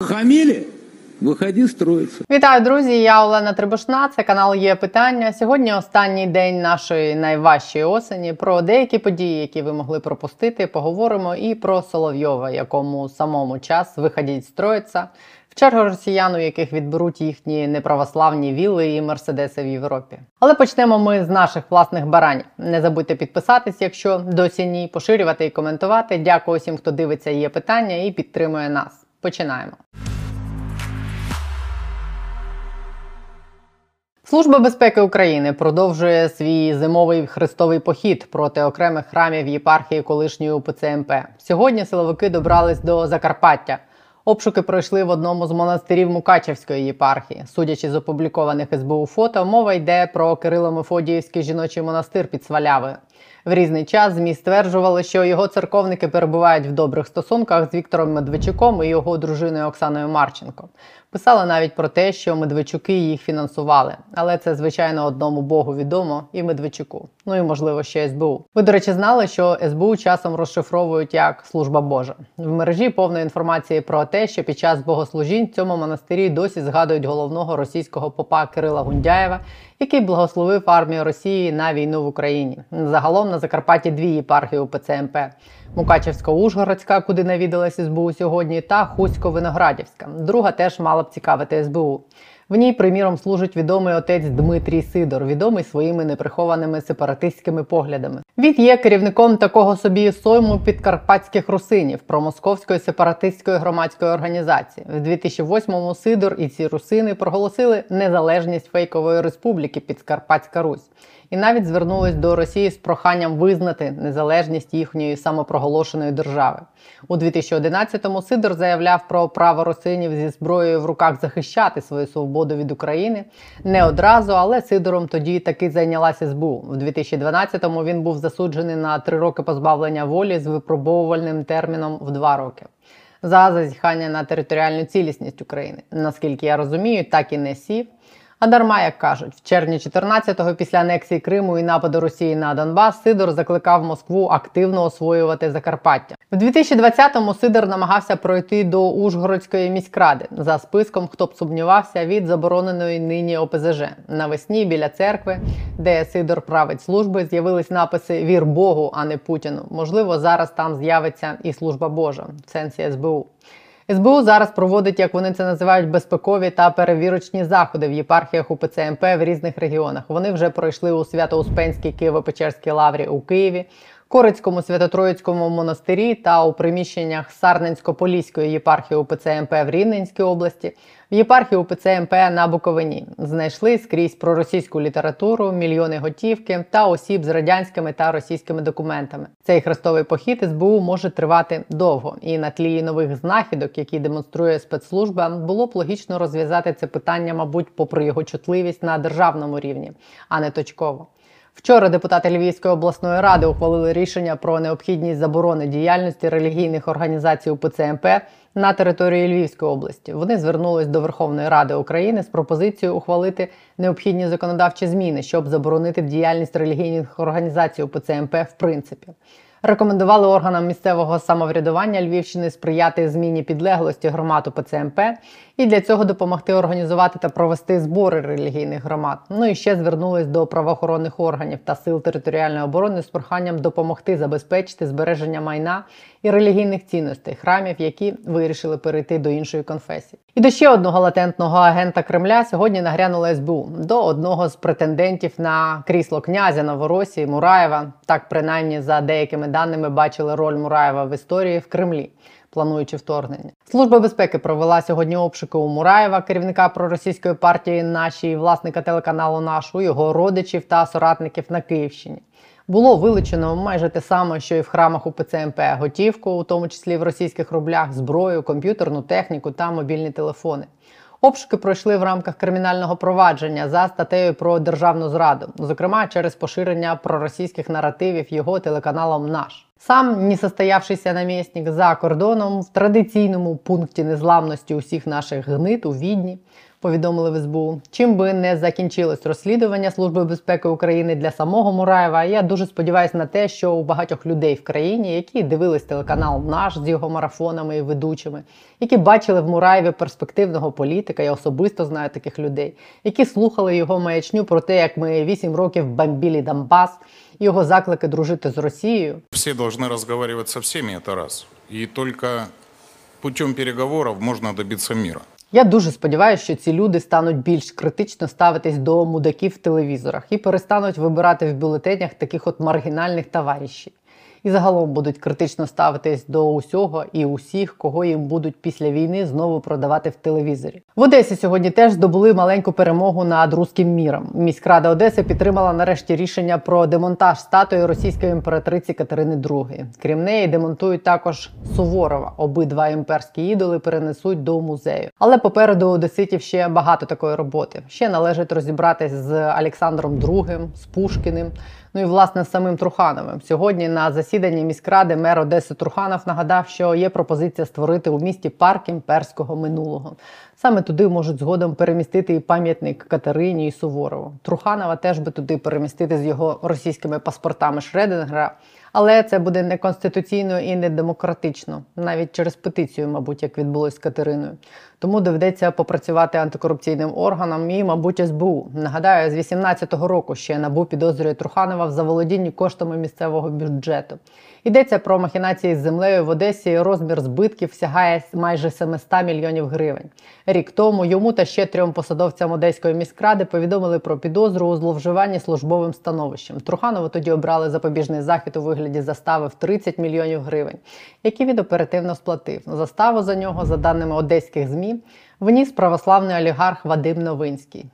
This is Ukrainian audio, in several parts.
Хамили? Выходи строиться. Вітаю, друзі! Я Олена Трибушна. Це канал є питання. Сьогодні останній день нашої найважчої осені. Про деякі події, які ви могли пропустити, поговоримо і про Соловйова, якому самому час виходіть строїться. В чергу росіян, у яких відберуть їхні неправославні вілли і мерседеси в Європі. Але почнемо ми з наших власних баранів. Не забудьте підписатись, якщо досі ні, поширювати і коментувати. Дякую всім, хто дивиться є питання і підтримує нас. Починаємо. Служба безпеки України продовжує свій зимовий хрестовий похід проти окремих храмів єпархії колишньої УПЦ МП. Сьогодні силовики добрались до Закарпаття. Обшуки пройшли в одному з монастирів Мукачевської єпархії. Судячи з опублікованих СБУ фото, мова йде про Кирило-Мефодіївський жіночий монастир під Свалявою. В різний час ЗМІ стверджували, що його церковники перебувають в добрих стосунках з Віктором Медведчуком і його дружиною Оксаною Марченко. Писали навіть про те, що Медведчуки їх фінансували, але це звичайно одному Богу відомо і Медведчуку. Ну і можливо ще СБУ. Ви, до речі, знали, що СБУ часом розшифровують як служба Божа. В мережі повної інформації про те, що під час богослужінь в цьому монастирі досі згадують головного російського попа Кирила Гундяєва, який благословив армію Росії на війну в Україні. Загалом на Закарпатті дві єпархії УПЦ МП. Мукачевсько-Ужгородська, куди навідалась СБУ сьогодні, та Хусько-Виноградівська. Друга теж мала б цікавити СБУ. В ній, приміром, служить відомий отець Дмитрій Сидор, відомий своїми неприхованими сепаратистськими поглядами. Він є керівником такого собі сойму підкарпатських русинів промосковської сепаратистської громадської організації. В 2008-му Сидор і ці русини проголосили незалежність фейкової республіки Підкарпатська Русь. І навіть звернулись до Росії з проханням визнати незалежність їхньої самопроголошеної держави. У 2011-му Сидор заявляв про право росинів зі зброєю в руках захищати свою свободу від України не одразу, але Сидором тоді таки зайнялася СБУ. У 2012-му він був засуджений на три роки позбавлення волі з випробовувальним терміном в два роки. За зазіхання на територіальну цілісність України. Наскільки я розумію, так і не сів. А дарма, як кажуть, в червні 14-го, після анексії Криму і нападу Росії на Донбас, Сидор закликав Москву активно освоювати Закарпаття. В 2020-му Сидор намагався пройти до Ужгородської міськради за списком, хто б сумнівався від забороненої нині ОПЗЖ. Навесні біля церкви, де Сидор править служби, з'явились написи Вір Богу, а не Путіну. Можливо, зараз там з'явиться і служба Божа в сенсі СБУ. СБУ зараз проводить, як вони це називають, безпекові та перевірочні заходи в єпархіях УПЦ МП в різних регіонах. Вони вже пройшли у Свято-Успенській Києво-Печерській лаврі у Києві, Корицькому Свято-Троїцькому монастирі та у приміщеннях Сарненсько-Поліської єпархії УПЦ МП в Рівненській області, в єпархії УПЦ МП на Буковині. Знайшли скрізь проросійську літературу, мільйони готівки та осіб з радянськими та російськими документами. Цей хрестовий похід СБУ може тривати довго, і на тлі нових знахідок, які демонструє спецслужба, було б логічно розв'язати це питання, мабуть, попри його чутливість на державному рівні, а не точково. Вчора депутати Львівської обласної ради ухвалили рішення про необхідність заборони діяльності релігійних організацій УПЦ МП на території Львівської області. Вони звернулись до Верховної Ради України з пропозицією ухвалити необхідні законодавчі зміни, щоб заборонити діяльність релігійних організацій УПЦ МП в принципі. Рекомендували органам місцевого самоврядування Львівщини сприяти зміні підлеглості громад УПЦ МП і для цього допомогти організувати та провести збори релігійних громад. Ну і ще звернулись до правоохоронних органів та сил територіальної оборони з проханням допомогти забезпечити збереження майна і релігійних цінностей храмів, які вирішили перейти до іншої конфесії. І до ще одного латентного агента Кремля сьогодні нагрянула СБУ до одного з претендентів на крісло князя Новоросії Мураєва. Так принаймні за деякими даними бачили роль Мураєва в історії в Кремлі. Плануючи вторгнення, служба безпеки провела сьогодні обшуки у Мураєва, керівника проросійської партії наші власника телеканалу нашу, його родичів та соратників на Київщині. Було вилучено майже те саме, що і в храмах у ПЦМП готівку, у тому числі в російських рублях, зброю, комп'ютерну техніку та мобільні телефони. Обшуки пройшли в рамках кримінального провадження за статтею про державну зраду, зокрема через поширення проросійських наративів його телеканалом Наш. Сам несостоявшийся намісник за кордоном в традиційному пункті незламності усіх наших гнит у відні повідомили в СБУ. Чим би не закінчилось розслідування Служби безпеки України для самого Мураєва, я дуже сподіваюся на те, що у багатьох людей в країні, які дивились телеканал наш з його марафонами і ведучими, які бачили в Мураєві перспективного політика, я особисто знаю таких людей, які слухали його маячню про те, як ми вісім років бомбілі Донбас, його заклики дружити з Росією. Все должны разговаривать со всеми, это раз. И только путем переговоров можно добиться мира. Я дуже сподіваюся, що ці люди стануть більш критично ставитись до мудаків в телевізорах і перестануть вибирати в бюлетенях таких от маргінальних товаришів. І загалом будуть критично ставитись до усього і усіх, кого їм будуть після війни знову продавати в телевізорі. В Одесі сьогодні теж здобули маленьку перемогу над руським міром. Міськрада Одеси підтримала нарешті рішення про демонтаж статуї російської імператриці Катерини II. Крім неї, демонтують також Суворова. Обидва імперські ідоли перенесуть до музею. Але попереду Одеситів ще багато такої роботи. Ще належить розібратись з Олександром II, з Пушкіним. Ну і власне самим Трухановим. Сьогодні на засіданні міськради мер Одеси Труханов нагадав, що є пропозиція створити у місті парк імперського минулого. Саме туди можуть згодом перемістити і пам'ятник Катерині і Суворову. Труханова теж би туди перемістити з його російськими паспортами Шреденгера. Але це буде неконституційно і не демократично, навіть через петицію, мабуть, як відбулось з Катериною. Тому доведеться попрацювати антикорупційним органам і, мабуть, СБУ. Нагадаю, з 18-го року ще набу підозрює Труханова в заволодінні коштами місцевого бюджету. Йдеться про махінації з землею в Одесі. Розмір збитків сягає майже 700 мільйонів гривень. Рік тому йому та ще трьом посадовцям одеської міськради повідомили про підозру у зловживанні службовим становищем. Труханову тоді обрали запобіжний захід у вигляді застави в 30 мільйонів гривень, які він оперативно сплатив. Заставу за нього, за даними одеських змі, вніс православний олігарх Вадим Новинський.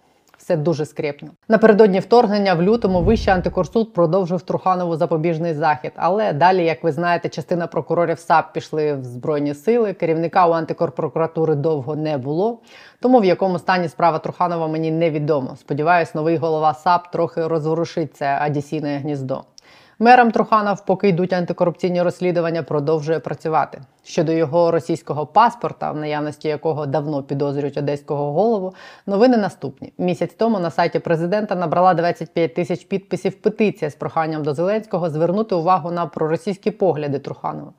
Все дуже скрепно. Напередодні вторгнення в лютому Вищий антикорсуд продовжив Труханову запобіжний захід. Але далі, як ви знаєте, частина прокурорів САП пішли в збройні сили. Керівника у антикорпрокуратури довго не було. Тому в якому стані справа Труханова мені невідомо. Сподіваюсь, новий голова САП трохи розворушить це адісійне гніздо. Мером Труханов, поки йдуть антикорупційні розслідування, продовжує працювати. Щодо його російського паспорта, в наявності якого давно підозрюють одеського голову, новини наступні. Місяць тому на сайті президента набрала 25 тисяч підписів петиція з проханням до Зеленського звернути увагу на проросійські погляди Труханова.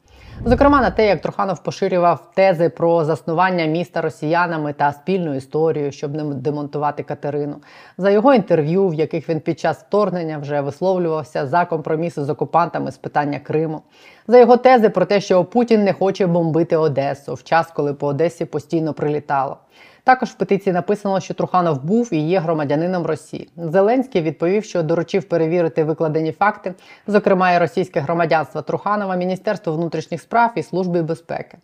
Зокрема, на те, як Труханов поширював тези про заснування міста росіянами та спільну історію, щоб не демонтувати Катерину, за його інтерв'ю, в яких він під час вторгнення вже висловлювався за компроміси з окупантами з питання Криму, за його тези про те, що Путін не хоче бомбити Одесу в час, коли по Одесі постійно прилітало. Також в петиції написано, що Труханов був і є громадянином Росії. Зеленський відповів, що доручив перевірити викладені факти, зокрема і російське громадянство Труханова, Міністерство внутрішніх справ і Служби безпеки.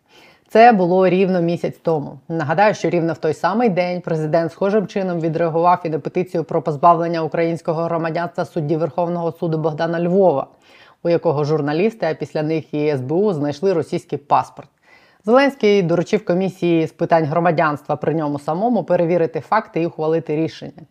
Це було рівно місяць тому. Нагадаю, що рівно в той самий день президент схожим чином відреагував і на петицію про позбавлення українського громадянства судді Верховного суду Богдана Львова, у якого журналісти, а після них і СБУ знайшли російський паспорт. Зеленський доручив комісії з питань громадянства при ньому самому перевірити факти і ухвалити рішення.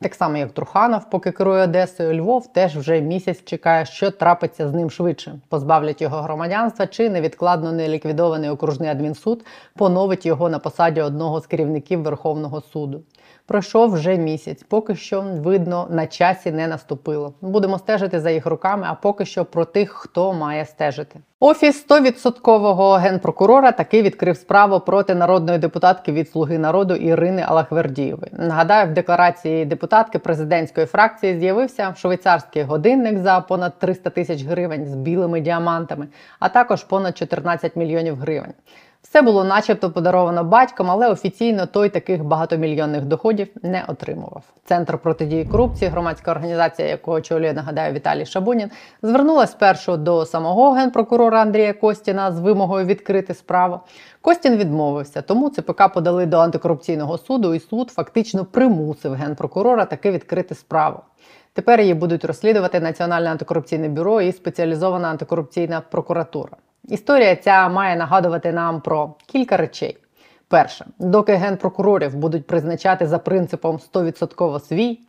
Так само, як Труханов, поки керує Одесою, Львов теж вже місяць чекає, що трапиться з ним швидше. Позбавлять його громадянства чи невідкладно неліквідований окружний адмінсуд поновить його на посаді одного з керівників Верховного суду. Пройшов вже місяць, поки що видно на часі не наступило. Будемо стежити за їх руками, а поки що про тих, хто має стежити. Офіс 100% генпрокурора таки відкрив справу проти народної депутатки від Слуги народу Ірини Алахвердієвої. Нагадаю, в декларації депутатки президентської фракції з'явився швейцарський годинник за понад 300 тисяч гривень з білими діамантами, а також понад 14 мільйонів гривень. Все було начебто подаровано батьком, але офіційно той таких багатомільйонних доходів не отримував. Центр протидії корупції, громадська організація, яку очолює, нагадаю, Віталій Шабунін, звернулася спершу до самого генпрокурора Андрія Костіна з вимогою відкрити справу. Костін відмовився, тому ЦПК подали до антикорупційного суду, і суд фактично примусив генпрокурора таки відкрити справу. Тепер її будуть розслідувати Національне антикорупційне бюро і спеціалізована антикорупційна прокуратура. Історія ця має нагадувати нам про кілька речей. Перше, доки генпрокурорів будуть призначати за принципом 100% свій,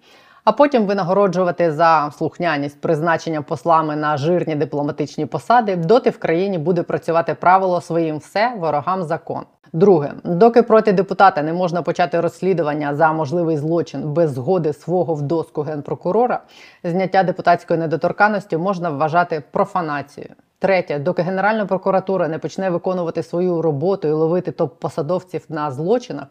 а потім винагороджувати за слухняність призначення послами на жирні дипломатичні посади, доти в країні буде працювати правило своїм все ворогам закон. Друге, доки проти депутата не можна почати розслідування за можливий злочин без згоди свого в доску генпрокурора, зняття депутатської недоторканності можна вважати профанацією. Третє, доки Генеральна прокуратура не почне виконувати свою роботу і ловити топ-посадовців на злочинах,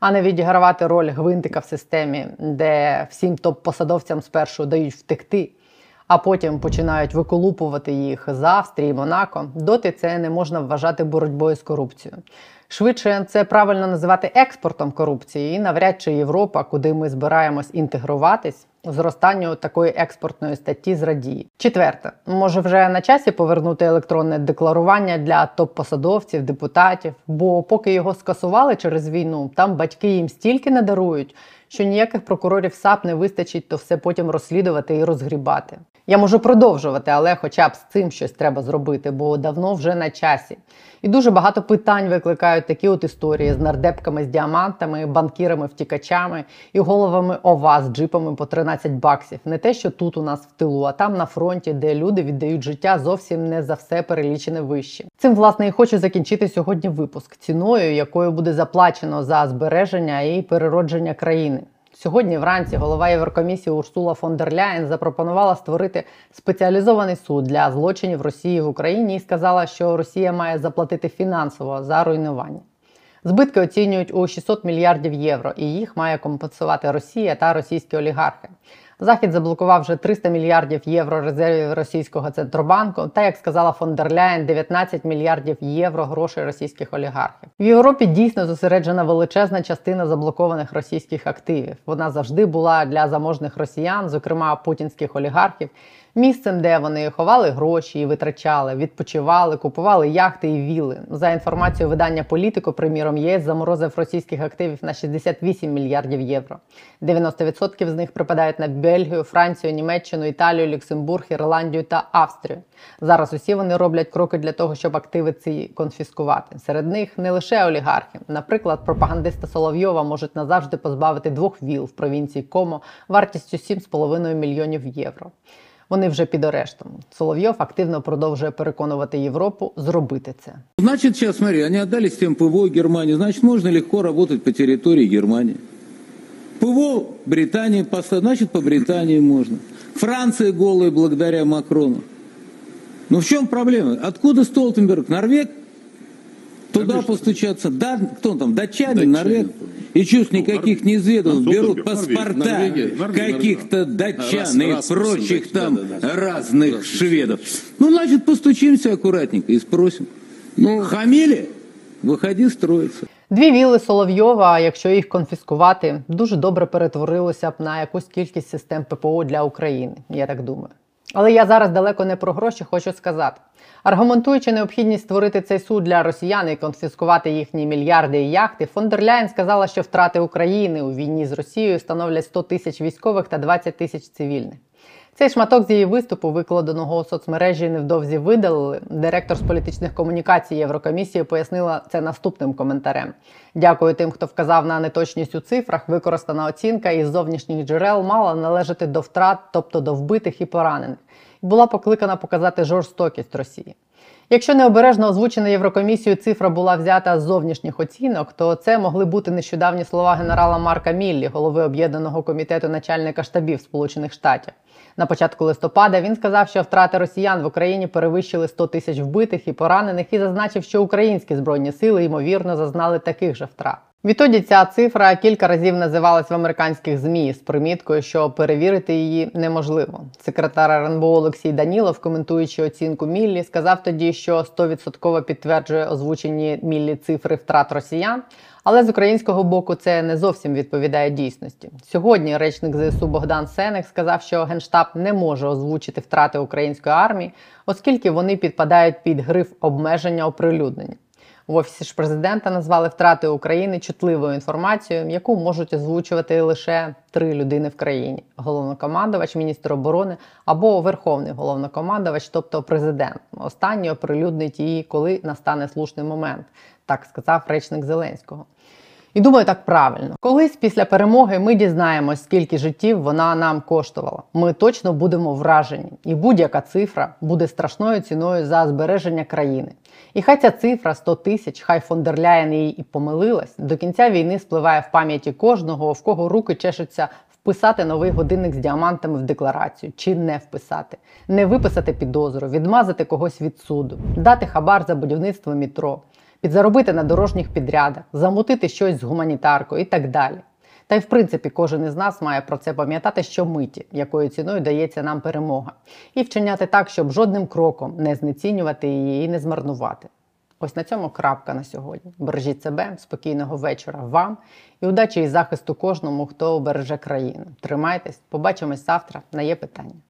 а не відігравати роль гвинтика в системі, де всім топ-посадовцям спершу дають втекти, а потім починають виколупувати їх з Австрії, Монако, доти це не можна вважати боротьбою з корупцією. Швидше це правильно називати експортом корупції, і навряд чи Європа, куди ми збираємось інтегруватись, зростанню такої експортної статті зрадіє. Четверте, може вже на часі повернути електронне декларування для топ-посадовців, депутатів, бо поки його скасували через війну, там батьки їм стільки не дарують, що ніяких прокурорів САП не вистачить, то все потім розслідувати і розгрібати. Я можу продовжувати, але хоча б з цим щось треба зробити, бо давно вже на часі. І дуже багато питань викликають такі от історії з нардепками з діамантами, банкірами-втікачами і головами ОВА з джипами по 13 баксів. Не те, що тут у нас в тилу, а там на фронті, де люди віддають життя зовсім не за все перелічене вище. Цим власне і хочу закінчити сьогодні випуск ціною, якою буде заплачено за збереження і переродження країни. Сьогодні вранці голова Єврокомісії Урсула фон дер Ляєн запропонувала створити спеціалізований суд для злочинів Росії в Україні і сказала, що Росія має заплатити фінансово за руйнування. Збитки оцінюють у 600 мільярдів євро, і їх має компенсувати Росія та російські олігархи. Захід заблокував вже 300 мільярдів євро резервів російського центробанку, та як сказала фон дер Ляєн, 19 мільярдів євро грошей російських олігархів. В Європі дійсно зосереджена величезна частина заблокованих російських активів. Вона завжди була для заможних росіян, зокрема путінських олігархів, місцем, де вони ховали гроші і витрачали, відпочивали, купували яхти і віли. За інформацією видання Політико, приміром, ЄС заморозив російських активів на 68 мільярдів євро. 90% з них припадають на Бельгію, Францію, Німеччину, Італію, Люксембург, Ірландію та Австрію. Зараз усі вони роблять кроки для того, щоб активи ці конфіскувати. Серед них не лише олігархи. Наприклад, пропагандиста Соловйова можуть назавжди позбавити двох віл в провінції Комо вартістю 7,5 мільйонів євро. Вони вже під арештом. Соловйов активно продовжує переконувати Європу зробити це. Значит, сейчас смотри, они отдали систему ПВО Германии, значит, можно легко работать по территории Германии. ПВО Британии послать, значит, по Британии можно. Франция голая благодаря Макрону. Ну в чем проблема? Откуда Столтенберг? Норвег? Туда Конечно. постучаться. Да, кто он там? Датчанин, Датчанин. Норвег? И чувств Ну, никаких Нор- неизведанных Ну, берут паспорта каких-то датчан и прочих да, там да, да. разных Расмуссен, шведов. да. Ну, значит, постучимся аккуратненько и спросим. Ну, Хамили? Выходи строиться. Дві віли Соловйова, якщо їх конфіскувати, дуже добре перетворилося б на якусь кількість систем ППО для України, я так думаю. Але я зараз далеко не про гроші хочу сказати. Аргументуючи необхідність створити цей суд для росіян і конфіскувати їхні мільярди і яхти, фон дер Ляєн сказала, що втрати України у війні з Росією становлять 100 тисяч військових та 20 тисяч цивільних. Цей шматок з її виступу, викладеного у соцмережі, невдовзі видалили. Директор з політичних комунікацій Єврокомісії пояснила це наступним коментарем. Дякую тим, хто вказав на неточність у цифрах. Використана оцінка із зовнішніх джерел мала належати до втрат, тобто до вбитих і поранених, і була покликана показати жорстокість Росії. Якщо необережно озвучена Єврокомісією цифра була взята з зовнішніх оцінок, то це могли бути нещодавні слова генерала Марка Міллі, голови об'єднаного комітету начальника штабів Сполучених Штатів. На початку листопада він сказав, що втрати росіян в Україні перевищили 100 тисяч вбитих і поранених, і зазначив, що українські збройні сили ймовірно зазнали таких же втрат. Відтоді ця цифра кілька разів називалась в американських змі з приміткою, що перевірити її неможливо. Секретар РНБО Олексій Данілов, коментуючи оцінку Міллі, сказав тоді, що 100% підтверджує озвучені Міллі цифри втрат росіян. Але з українського боку це не зовсім відповідає дійсності. Сьогодні речник ЗСУ Богдан Сенек сказав, що генштаб не може озвучити втрати української армії, оскільки вони підпадають під гриф обмеження оприлюднення. В офісі ж президента назвали втрати України чутливою інформацією, яку можуть озвучувати лише три людини в країні: головнокомандувач, міністр оборони або верховний головнокомандувач, тобто президент. Останній оприлюднить її, коли настане слушний момент, так сказав речник Зеленського. І думаю, так правильно. Колись після перемоги ми дізнаємось, скільки життів вона нам коштувала. Ми точно будемо вражені, і будь-яка цифра буде страшною ціною за збереження країни. І хай ця цифра 100 тисяч, хай фон дер Ляєн її і помилилась, до кінця війни спливає в пам'яті кожного, в кого руки чешуться вписати новий годинник з діамантами в декларацію чи не вписати, не виписати підозру, відмазати когось від суду, дати хабар за будівництво метро, підзаробити на дорожніх підрядах, замутити щось з гуманітаркою і так далі. Та й в принципі кожен із нас має про це пам'ятати щомиті, якою ціною дається нам перемога, і вчиняти так, щоб жодним кроком не знецінювати її і не змарнувати. Ось на цьому крапка на сьогодні. Бережіть себе, спокійного вечора вам і удачі і захисту кожному, хто береже країну. Тримайтесь, побачимось завтра. На є питання.